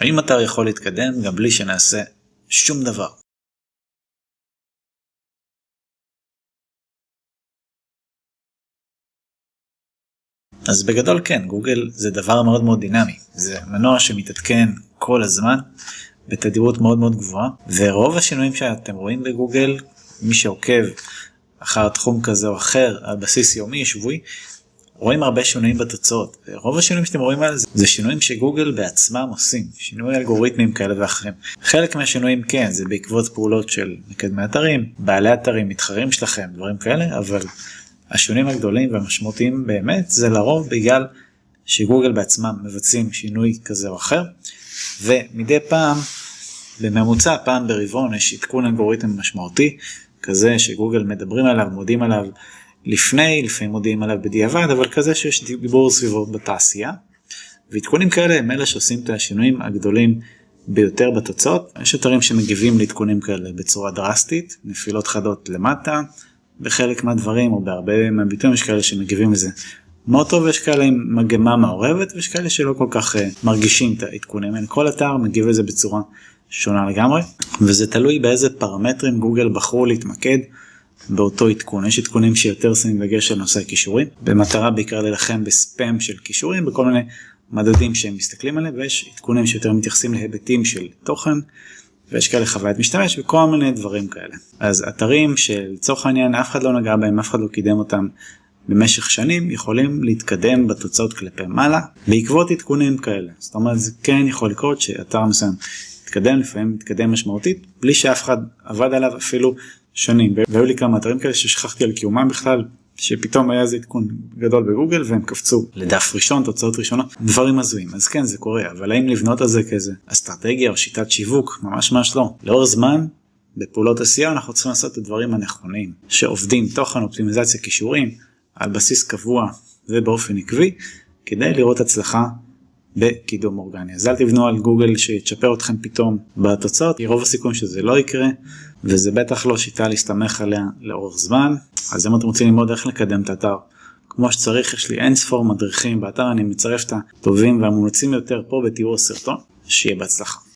האם אתר יכול להתקדם גם בלי שנעשה שום דבר? אז בגדול כן, גוגל זה דבר מאוד מאוד דינמי, זה מנוע שמתעדכן כל הזמן בתדירות מאוד מאוד גבוהה, ורוב השינויים שאתם רואים בגוגל, מי שעוקב אחר תחום כזה או אחר על בסיס יומי, שבועי, רואים הרבה שינויים בתוצאות. רוב השינויים שאתם רואים על זה זה שינויים שגוגל בעצמם עושים, שינוי אלגוריתמים כאלה ואחרים. חלק מהשינויים כן, זה בעקבות פעולות של מקדמי אתרים, בעלי אתרים, מתחרים שלכם, דברים כאלה, אבל השינויים הגדולים והמשמעותיים באמת זה לרוב בגלל שגוגל בעצמם מבצעים שינוי כזה או אחר, ומדי פעם, בממוצע פעם ברבעון יש עדכון אלגוריתם משמעותי, כזה שגוגל מדברים עליו, מודיעים עליו. לפני, לפעמים מודיעים עליו בדיעבד, אבל כזה שיש דיבור סביבו בתעשייה. ועדכונים כאלה הם אלה שעושים את השינויים הגדולים ביותר בתוצאות. יש אתרים שמגיבים לעדכונים כאלה בצורה דרסטית, נפילות חדות למטה, בחלק מהדברים או בהרבה מהביטויים יש כאלה שמגיבים לזה מאוד טוב, יש כאלה עם מגמה מעורבת ויש כאלה שלא כל כך uh, מרגישים את העדכונים האלה. כל אתר מגיב לזה בצורה שונה לגמרי, וזה תלוי באיזה פרמטרים גוגל בחרו להתמקד. באותו עדכון. יש עדכונים שיותר שמים דגש על נושא הכישורים, במטרה בעיקר להילחם בספאם של כישורים, בכל מיני מדדים שהם מסתכלים עליהם, ויש עדכונים שיותר מתייחסים להיבטים של תוכן, ויש כאלה חוויית משתמש וכל מיני דברים כאלה. אז אתרים שלצורך העניין אף אחד לא נגע בהם, אף אחד לא קידם אותם במשך שנים, יכולים להתקדם בתוצאות כלפי מעלה בעקבות עדכונים כאלה. זאת אומרת זה כן יכול לקרות שאתר מסוים יתקדם לפעמים יתקדם משמעותית בלי שאף אחד עבד עליו אפילו שנים והיו לי כמה אתרים כאלה ששכחתי על קיומם בכלל שפתאום היה איזה עדכון גדול בגוגל והם קפצו. לדף ראשון תוצאות ראשונות דברים הזויים. אז כן זה קורה אבל האם לבנות על זה כאיזה אסטרטגיה או שיטת שיווק? ממש ממש לא. לאור זמן בפעולות עשייה אנחנו צריכים לעשות את הדברים הנכונים שעובדים תוכן אופטימיזציה כישורים על בסיס קבוע ובאופן עקבי כדי לראות הצלחה בקידום אורגני. אז אל תבנו על גוגל שיצ'פר אתכם פתאום בתוצאות, כי רוב הסיכויים שזה לא יקרה, וזה בטח לא שיטה להסתמך עליה לאורך זמן. אז אם אתם רוצים ללמוד איך לקדם את האתר כמו שצריך, יש לי אין ספור מדריכים באתר, אני מצרף את הטובים והמומלצים יותר פה בתיאור הסרטון, שיהיה בהצלחה.